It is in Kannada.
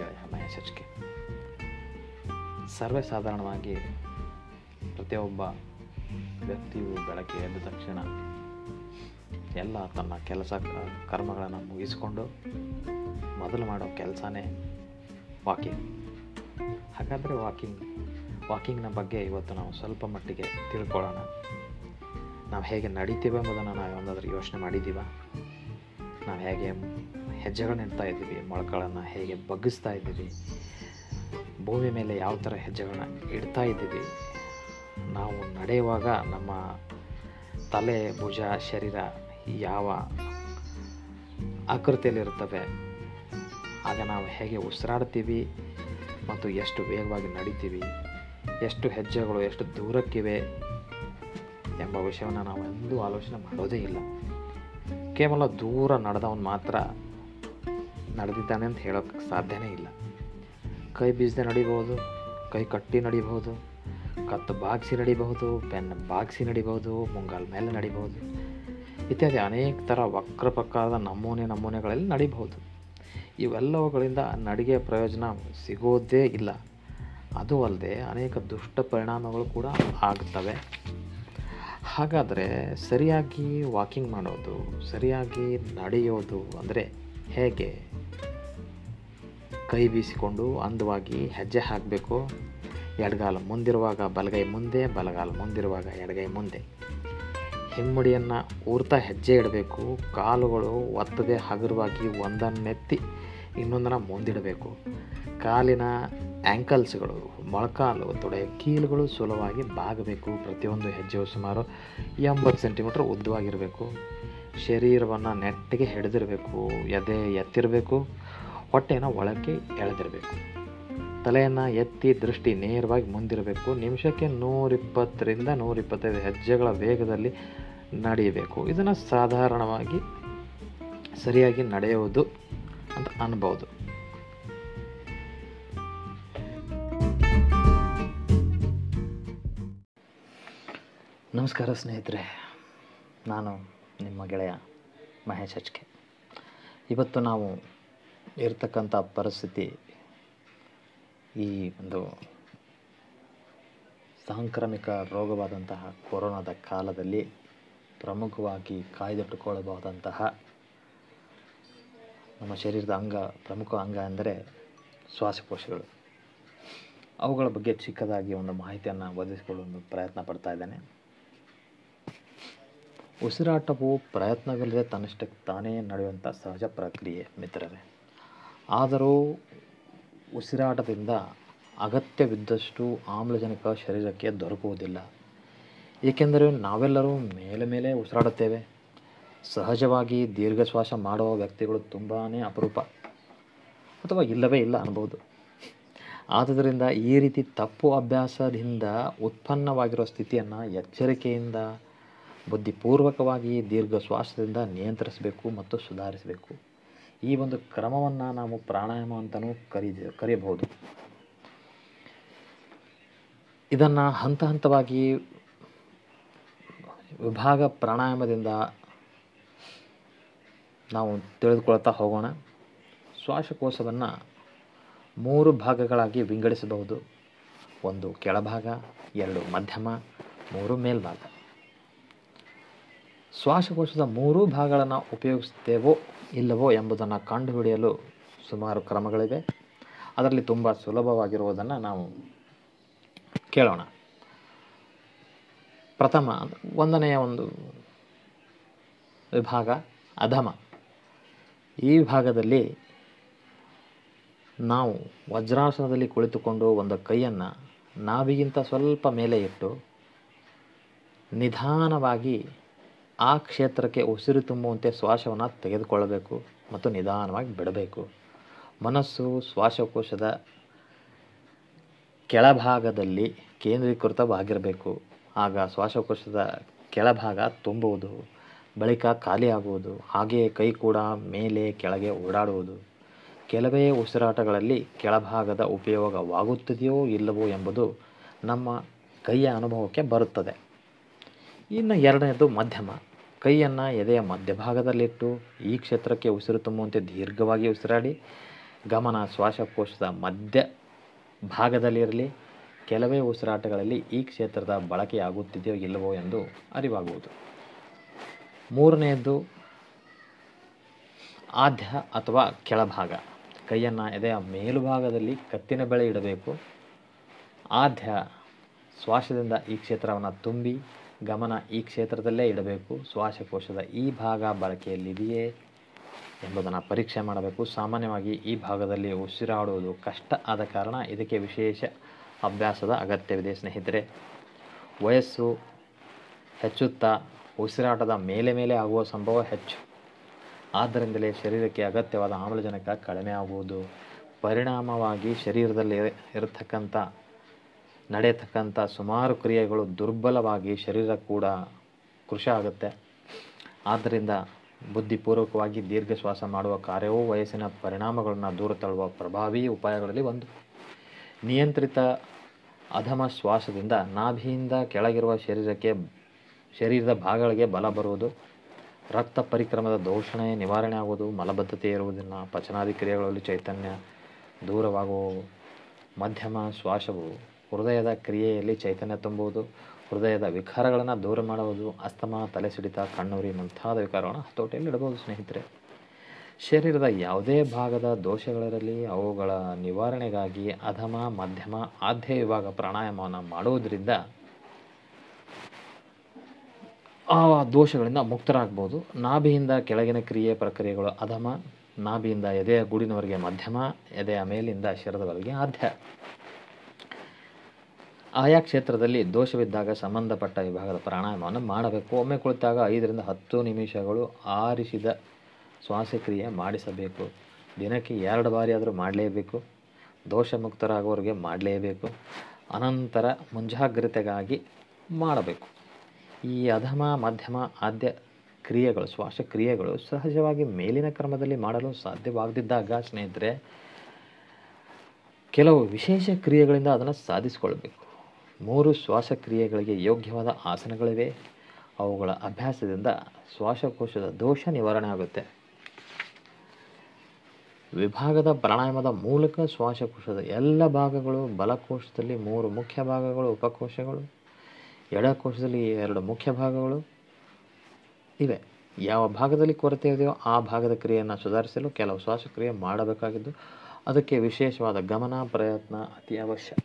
ಮಹೇಶ್ ಹಚ್ಕೆ ಸರ್ವೇ ಸಾಧಾರಣವಾಗಿ ಪ್ರತಿಯೊಬ್ಬ ವ್ಯಕ್ತಿಯು ಬೆಳಗ್ಗೆ ಎದ್ದ ತಕ್ಷಣ ಎಲ್ಲ ತನ್ನ ಕೆಲಸ, ಕರ್ಮಗಳನ್ನು ಮುಗಿಸಿಕೊಂಡು ಮೊದಲು ಮಾಡೋ ಕೆಲಸನೇ ವಾಕಿಂಗ್ ಹಾಗಾದರೆ ವಾಕಿಂಗ್ ವಾಕಿಂಗ್ನ ಬಗ್ಗೆ ಇವತ್ತು ನಾವು ಸ್ವಲ್ಪ ಮಟ್ಟಿಗೆ ತಿಳ್ಕೊಳ್ಳೋಣ. ನಾವು ಹೇಗೆ ನಡೀತೀವಿ ಎಂಬುದನ್ನು ನಾವು ಒಂದಾದ್ರೂ ಯೋಚನೆ ಮಾಡಿದ್ದೀವ? ನಾವು ಹೇಗೆ ಹೆಜ್ಜೆಗಳನ್ನ ಇಡ್ತಾ ಇದ್ದೀವಿ ಮೊಳಕಗಳನ್ನು ಹೇಗೆ ಬಗ್ಗಿಸ್ತಾ ಇದ್ದೀವಿ, ಭೂಮಿ ಮೇಲೆ ಯಾವ ಥರ ಹೆಜ್ಜೆಗಳನ್ನ ಇಡ್ತಾ ಇದ್ದೀವಿ. ನಾವು ನಡೆಯುವಾಗ ನಮ್ಮ ತಲೆ, ಭುಜ, ಶರೀರ ಯಾವ ಆಕೃತಿಯಲ್ಲಿರುತ್ತವೆ ಆಗ ನಾವು ಹೇಗೆ ಉಸಿರಾಡ್ತೀವಿ ಮತ್ತು ಎಷ್ಟು ವೇಗವಾಗಿ ನಡಿತೀವಿ, ಎಷ್ಟು ಹೆಜ್ಜೆಗಳು ಎಷ್ಟು ದೂರಕ್ಕಿವೆ ಎಂಬ ವಿಷಯವನ್ನು ನಾವು ಎಂದೂ ಆಲೋಚನೆ ಮಾಡೋದೇ ಇಲ್ಲ. ಕೇವಲ ದೂರ ನಡೆದವನು ಮಾತ್ರ ನಡೆದಿದ್ದಾನೆ ಅಂತ ಹೇಳೋಕೆ ಸಾಧ್ಯನೇ ಇಲ್ಲ. ಕೈ ಬೀಸದೆ ನಡಿಬಹುದು, ಕೈ ಕಟ್ಟಿ ನಡಿಬಹುದು, ಕತ್ತು ಬಾಗಿಸಿ ನಡಿಬಹುದು, ಪೆನ್ ಬಾಗಿಸಿ ನಡಿಬಹುದು, ಮುಂಗಾಲ ಮೇಲೆ ನಡಿಬಹುದು. ಇತ್ಯಾದಿ ಅನೇಕ ಥರ ವಕ್ರ ಪ್ರಕಾರದ ನಮೂನೆ ನಮೂನೆಗಳಲ್ಲಿ ನಡಿಬಹುದು. ಇವೆಲ್ಲವುಗಳಿಂದ ನಡಿಗೆ ಪ್ರಯೋಜನ ಸಿಗೋದೇ ಇಲ್ಲ. ಅದು ಅಲ್ಲದೆ ಅನೇಕ ದುಷ್ಟ ಪರಿಣಾಮಗಳು ಕೂಡ ಆಗ್ತವೆ. ಹಾಗಾದರೆ ಸರಿಯಾಗಿ ವಾಕಿಂಗ್ ಮಾಡೋದು, ಸರಿಯಾಗಿ ನಡೆಯೋದು ಅಂದರೆ ಹೇಗೆ ಕೈ ಬೀಸಿಕೊಂಡು ಅಂದವಾಗಿ ಹೆಜ್ಜೆ ಹಾಕಬೇಕು? ಎಡಗಾಲ ಮುಂದಿರುವಾಗ, ಬಲಗೈ ಮುಂದೆ, ಬಲಗಾಲ ಮುಂದಿರುವಾಗ, ಎಡಗೈ ಮುಂದೆ. ಹಿಮ್ಮಡಿಯನ್ನು ಊರ್ತಾ ಹೆಜ್ಜೆ ಇಡಬೇಕು. ಕಾಲುಗಳು ಒತ್ತದೆ ಹಗುರವಾಗಿ ಒಂದನ್ನೆತ್ತಿ ಇನ್ನೊಂದನ್ನು ಮುಂದಿಡಬೇಕು. ಕಾಲಿನ ಆ್ಯಂಕಲ್ಸ್ಗಳು ಮೊಳಕಾಲು ತೊಡೆಯ ಕೀಲುಗಳು ಸುಲಭವಾಗಿ ಬಾಗಬೇಕು. ಪ್ರತಿಯೊಂದು ಹೆಜ್ಜೆಯು ಸುಮಾರು ಎಂಬತ್ತು ಸೆಂಟಿಮೀಟ್ರ್ ಉದ್ದವಾಗಿರಬೇಕು. ಶರೀರವನ್ನು ನೆಟ್ಟಿಗೆ ಹಿಡಿದಿರಬೇಕು, ಎದೆ ಎತ್ತಿರಬೇಕು, ಹೊಟ್ಟೆನ ಒಳಕ್ಕೆ ಎಳೆದಿರಬೇಕು. ತಲೆಯನ್ನು ಎತ್ತಿ ದೃಷ್ಟಿ ನೇರವಾಗಿ ಮುಂದಿರಬೇಕು. ನಿಮಿಷಕ್ಕೆ ನೂರಿಪ್ಪತ್ತರಿಂದ ನೂರಿಪ್ಪತ್ತೈದು ಹೆಜ್ಜೆಗಳ ವೇಗದಲ್ಲಿ ನಡೆಯಬೇಕು. ಇದನ್ನು ಸಾಧಾರಣವಾಗಿ ಸರಿಯಾಗಿ ನಡೆಯುವುದು ಅಂತ ಅನ್ಬೋದು. ನಮಸ್ಕಾರ ಸ್ನೇಹಿತರೆ. ನಾನು ನಿಮ್ಮ ಗೆಳೆಯ ಮಹೇಶ್ ಹಚ್ಕೆ ಇವತ್ತು ನಾವು ಇರ್ತಕ್ಕಂಥ ಪರಿಸ್ಥಿತಿ ಈ ಒಂದು ಸಾಂಕ್ರಾಮಿಕ ರೋಗವಾದಂತಹ ಕೊರೋನಾದ ಕಾಲದಲ್ಲಿ ಪ್ರಮುಖವಾಗಿ ಕಾಯ್ದಿಟ್ಟುಕೊಳ್ಳಬಹುದಂತಹ ನಮ್ಮ ಶರೀರದ ಅಂಗ, ಪ್ರಮುಖ ಅಂಗ ಅಂದರೆ ಶ್ವಾಸಕೋಶಗಳು. ಅವುಗಳ ಬಗ್ಗೆ ಚಿಕ್ಕದಾಗಿ ಒಂದು ಮಾಹಿತಿಯನ್ನು ಒದಗಿಸಿಕೊಳ್ಳಲು ಪ್ರಯತ್ನ ಪಡ್ತಾ ಇದ್ದೇನೆ. ಉಸಿರಾಟವು ಪ್ರಯತ್ನವಿಲ್ಲದೆ ತನ್ನಷ್ಟಕ್ಕೆ ತಾನೇ ನಡೆಯುವಂಥ ಸಹಜ ಪ್ರಕ್ರಿಯೆ ಮಿತ್ರರೇ. ಆದರೂ ಉಸಿರಾಟದಿಂದ ಅಗತ್ಯವಿದ್ದಷ್ಟು ಆಮ್ಲಜನಕ ಶರೀರಕ್ಕೆ ದೊರಕುವುದಿಲ್ಲ. ಏಕೆಂದರೆ ನಾವೆಲ್ಲರೂ ಮೇಲೆ ಮೇಲೆ ಉಸಿರಾಡುತ್ತೇವೆ. ಸಹಜವಾಗಿ ದೀರ್ಘ ಶ್ವಾಸ ಮಾಡುವ ವ್ಯಕ್ತಿಗಳು ತುಂಬಾ ಅಪರೂಪ. ಅಥವಾ ಇಲ್ಲವೇ ಇಲ್ಲ ಅನ್ಬೋದು ಆದ್ದರಿಂದ ಈ ರೀತಿ ತಪ್ಪು ಅಭ್ಯಾಸದಿಂದ ಉತ್ಪನ್ನವಾಗಿರೋ ಸ್ಥಿತಿಯನ್ನು ಎಚ್ಚರಿಕೆಯಿಂದ ಬುದ್ಧಿಪೂರ್ವಕವಾಗಿ ದೀರ್ಘ ಶ್ವಾಸದಿಂದ ನಿಯಂತ್ರಿಸಬೇಕು ಮತ್ತು ಸುಧಾರಿಸಬೇಕು. ಈ ಒಂದು ಕ್ರಮವನ್ನು ನಾವು ಪ್ರಾಣಾಯಾಮ ಅಂತಲೂ ಕರೀ ಕರೆಯಬಹುದು ಇದನ್ನು ಹಂತ ಹಂತವಾಗಿ ವಿಭಾಗ ಪ್ರಾಣಾಯಾಮದಿಂದ ನಾವು ತಿಳಿದುಕೊಳ್ತಾ ಹೋಗೋಣ. ಶ್ವಾಸಕೋಶವನ್ನು ಮೂರು ಭಾಗಗಳಾಗಿ ವಿಂಗಡಿಸಬಹುದು. ಒಂದು ಕೆಳಭಾಗ, ಎರಡು ಮಧ್ಯಮ, ಮೂರು ಮೇಲ್ಭಾಗ. ಶ್ವಾಸಕೋಶದ ಮೂರೂ ಭಾಗಗಳನ್ನು ಉಪಯೋಗಿಸ್ತೇವೋ ಇಲ್ಲವೋ ಎಂಬುದನ್ನು ಕಂಡುಹಿಡಿಯಲು ಸುಮಾರು ಕ್ರಮಗಳಿವೆ. ಅದರಲ್ಲಿ ತುಂಬ ಸುಲಭವಾಗಿರುವುದನ್ನು ನಾವು ಕೇಳೋಣ. ಪ್ರಥಮ, ಒಂದನೆಯ ಒಂದು ವಿಭಾಗ, ಅಧಮ. ಈ ವಿಭಾಗದಲ್ಲಿ ನಾವು ವಜ್ರಾಸನದಲ್ಲಿ ಕುಳಿತುಕೊಂಡು ಒಂದು ಕೈಯನ್ನು ನಾವಿಗಿಂತ ಸ್ವಲ್ಪ ಮೇಲೆ ಇಟ್ಟು ನಿಧಾನವಾಗಿ ಆ ಕ್ಷೇತ್ರಕ್ಕೆ ಉಸಿರು ತುಂಬುವಂತೆ ಶ್ವಾಸವನ್ನು ತೆಗೆದುಕೊಳ್ಳಬೇಕು ಮತ್ತು ನಿಧಾನವಾಗಿ ಬಿಡಬೇಕು. ಮನಸ್ಸು ಶ್ವಾಸಕೋಶದ ಕೆಳಭಾಗದಲ್ಲಿ ಕೇಂದ್ರೀಕೃತವಾಗಿರಬೇಕು. ಆಗ ಶ್ವಾಸಕೋಶದ ಕೆಳಭಾಗ ತುಂಬುವುದು, ಬಳಿಕ ಖಾಲಿಯಾಗುವುದು, ಹಾಗೆಯೇ ಕೈ ಕೂಡ ಮೇಲೆ ಕೆಳಗೆ ಓಡಾಡುವುದು. ಕೆಲವೇ ಉಸಿರಾಟಗಳಲ್ಲಿ ಕೆಳಭಾಗದ ಉಪಯೋಗವಾಗುತ್ತದೆಯೋ ಇಲ್ಲವೋ ಎಂಬುದು ನಮ್ಮ ಕೈಯ ಅನುಭವಕ್ಕೆ ಬರುತ್ತದೆ. ಇನ್ನು ಎರಡನೇದು ಮಧ್ಯಮ. ಕೈಯನ್ನು ಎದೆಯ ಮಧ್ಯಭಾಗದಲ್ಲಿಟ್ಟು ಈ ಕ್ಷೇತ್ರಕ್ಕೆ ಉಸಿರು ತುಂಬುವಂತೆ ದೀರ್ಘವಾಗಿ ಉಸಿರಾಡಿ, ಗಮನ ಶ್ವಾಸಕೋಶದ ಮಧ್ಯ ಭಾಗದಲ್ಲಿರಲಿ, ಕೆಲವೇ ಉಸಿರಾಟಗಳಲ್ಲಿ ಈ ಕ್ಷೇತ್ರದ ಬಳಕೆಯಾಗುತ್ತಿದೆಯೋ ಇಲ್ಲವೋ ಎಂದು ಅರಿವಾಗುವುದು. ಮೂರನೆಯದ್ದು, ಆದ್ಯ ಅಥವಾ ಕೆಳಭಾಗ. ಕೈಯನ್ನು ಎದೆಯ ಮೇಲುಭಾಗದಲ್ಲಿ ಕತ್ತಿನ ಬೆಳೆ ಇಡಬೇಕು. ಆದ್ಯ ಶ್ವಾಸದಿಂದ ಈ ಕ್ಷೇತ್ರವನ್ನು ತುಂಬಿ ಗಮನ ಈ ಕ್ಷೇತ್ರದಲ್ಲೇ ಇಡಬೇಕು. ಶ್ವಾಸಕೋಶದ ಈ ಭಾಗ ಬಳಕೆಯಲ್ಲಿದೆಯೇ ಎಂಬುದನ್ನು ಪರೀಕ್ಷೆ ಮಾಡಬೇಕು. ಸಾಮಾನ್ಯವಾಗಿ ಈ ಭಾಗದಲ್ಲಿ ಉಸಿರಾಡುವುದು ಕಷ್ಟ ಆದ ಕಾರಣ ಇದಕ್ಕೆ ವಿಶೇಷ ಅಭ್ಯಾಸದ ಅಗತ್ಯವಿದೆ. ಸ್ನೇಹಿತರೆ, ವಯಸ್ಸು ಹೆಚ್ಚುತ್ತಾ ಉಸಿರಾಟದ ಮೇಲೆ ಮೇಲೆ ಆಗುವ ಸಂಭವ ಹೆಚ್ಚು. ಆದ್ದರಿಂದಲೇ ಶರೀರಕ್ಕೆ ಅಗತ್ಯವಾದ ಆಮ್ಲಜನಕ ಕಡಿಮೆ ಆಗುವುದು. ಪರಿಣಾಮವಾಗಿ ಶರೀರದಲ್ಲಿ ಇರತಕ್ಕಂಥ ನಡೆಯತಕ್ಕಂಥ ಸುಮಾರು ಕ್ರಿಯೆಗಳು ದುರ್ಬಲವಾಗಿ ಶರೀರ ಕೂಡ ಕೃಷಿ ಆಗುತ್ತೆ. ಆದ್ದರಿಂದ ಬುದ್ಧಿಪೂರ್ವಕವಾಗಿ ದೀರ್ಘ ಶ್ವಾಸ ಮಾಡುವ ಕಾರ್ಯವೂ ವಯಸ್ಸಿನ ಪರಿಣಾಮಗಳನ್ನು ದೂರ ತಳ್ಳುವ ಪ್ರಭಾವಿ ಉಪಾಯಗಳಲ್ಲಿ ಒಂದು. ನಿಯಂತ್ರಿತ ಅಧಮ ಶ್ವಾಸದಿಂದ ನಾಭಿಯಿಂದ ಕೆಳಗಿರುವ ಶರೀರಕ್ಕೆ, ಶರೀರದ ಭಾಗಗಳಿಗೆ ಬಲ ಬರುವುದು, ರಕ್ತ ಪರಿಕ್ರಮದ ದೋಷಣೆ ನಿವಾರಣೆ ಆಗುವುದು, ಮಲಬದ್ಧತೆ ಇರುವುದಿಲ್ಲ ಪಚನಾದಿ ಕ್ರಿಯೆಗಳಲ್ಲಿ ಚೈತನ್ಯ ದೂರವಾಗುವು ಮಧ್ಯಮ ಶ್ವಾಸವು ಹೃದಯದ ಕ್ರಿಯೆಯಲ್ಲಿ ಚೈತನ್ಯ ತುಂಬುವುದು, ಹೃದಯದ ವಿಕಾರಗಳನ್ನು ದೂರ ಮಾಡುವುದು, ಅಸ್ತಮ, ತಲೆ ಸಿಡಿತ, ಕಣ್ಣುರಿ ಮುಂತಾದ ವಿಕಾರಗಳನ್ನು ಹತೋಟಿಯಲ್ಲಿ ಇಡಬಹುದು ಸ್ನೇಹಿತರೆ. ಶರೀರದ ಯಾವುದೇ ಭಾಗದ ದೋಷಗಳಿರಲಿ ಅವುಗಳ ನಿವಾರಣೆಗಾಗಿ ಅಧಮ, ಮಧ್ಯಮ, ಆದ್ಯ ವಿಭಾಗ ಪ್ರಾಣಾಯಾಮವನ್ನು ಮಾಡುವುದರಿಂದ ಆ ದೋಷಗಳಿಂದ ಮುಕ್ತರಾಗ್ಬೋದು. ನಾಭಿಯಿಂದ ಕೆಳಗಿನ ಕ್ರಿಯೆ ಪ್ರಕ್ರಿಯೆಗಳು ಅಧಮ, ನಾಭಿಯಿಂದ ಎದೆಯ ಗೂಡಿನವರೆಗೆ ಮಧ್ಯಮ, ಎದೆಯ ಮೇಲಿಂದ ಶಿರದವರೆಗೆ ಆದ್ಯ. ಆಯಾ ಕ್ಷೇತ್ರದಲ್ಲಿ ದೋಷವಿದ್ದಾಗ ಸಂಬಂಧಪಟ್ಟ ವಿಭಾಗದ ಪ್ರಾಣಾಯಾಮವನ್ನು ಮಾಡಬೇಕು. ಒಮ್ಮೆ ಕುಳಿತಾಗ ಐದರಿಂದ ಹತ್ತು ನಿಮಿಷಗಳು ಆರಿಸಿದ ಶ್ವಾಸಕ್ರಿಯೆ ಮಾಡಿಸಬೇಕು. ದಿನಕ್ಕೆ ಎರಡು ಬಾರಿ ಆದರೂ ಮಾಡಲೇಬೇಕು. ದೋಷ ಮುಕ್ತರಾಗುವವರೆಗೆ ಮಾಡಲೇಬೇಕು. ಅನಂತರ ಮುಂಜಾಗ್ರತೆಗಾಗಿ ಮಾಡಬೇಕು. ಈ ಅಧಮ, ಮಧ್ಯಮ, ಆದ್ಯ ಕ್ರಿಯೆಗಳು, ಶ್ವಾಸಕ್ರಿಯೆಗಳು ಸಹಜವಾಗಿ ಮೇಲಿನ ಕ್ರಮದಲ್ಲಿ ಮಾಡಲು ಸಾಧ್ಯವಾಗದಿದ್ದಾಗ ಸ್ನೇಹಿತರೆ, ಕೆಲವು ವಿಶೇಷ ಕ್ರಿಯೆಗಳಿಂದ ಅದನ್ನು ಸಾಧಿಸಿಕೊಳ್ಬೇಕು. ಮೂರು ಶ್ವಾಸಕ್ರಿಯೆಗಳಿಗೆ ಯೋಗ್ಯವಾದ ಆಸನಗಳಿವೆ. ಅವುಗಳ ಅಭ್ಯಾಸದಿಂದ ಶ್ವಾಸಕೋಶದ ದೋಷ ನಿವಾರಣೆ ಆಗುತ್ತೆ. ವಿಭಾಗದ ಪ್ರಾಣಾಯಾಮದ ಮೂಲಕ ಶ್ವಾಸಕೋಶದ ಎಲ್ಲ ಭಾಗಗಳು, ಬಲಕೋಶದಲ್ಲಿ ಮೂರು ಮುಖ್ಯ ಭಾಗಗಳು, ಉಪಕೋಶಗಳು, ಎಡಕೋಶದಲ್ಲಿ ಎರಡು ಮುಖ್ಯ ಭಾಗಗಳು ಇವೆ. ಯಾವ ಭಾಗದಲ್ಲಿ ಕೊರತೆ ಇದೆಯೋ ಆ ಭಾಗದ ಕ್ರಿಯೆಯನ್ನು ಸುಧಾರಿಸಲು ಕೆಲವು ಶ್ವಾಸಕ್ರಿಯೆ ಮಾಡಬೇಕಾಗಿದ್ದು, ಅದಕ್ಕೆ ವಿಶೇಷವಾದ ಗಮನ, ಪ್ರಯತ್ನ ಅತಿ ಅವಶ್ಯ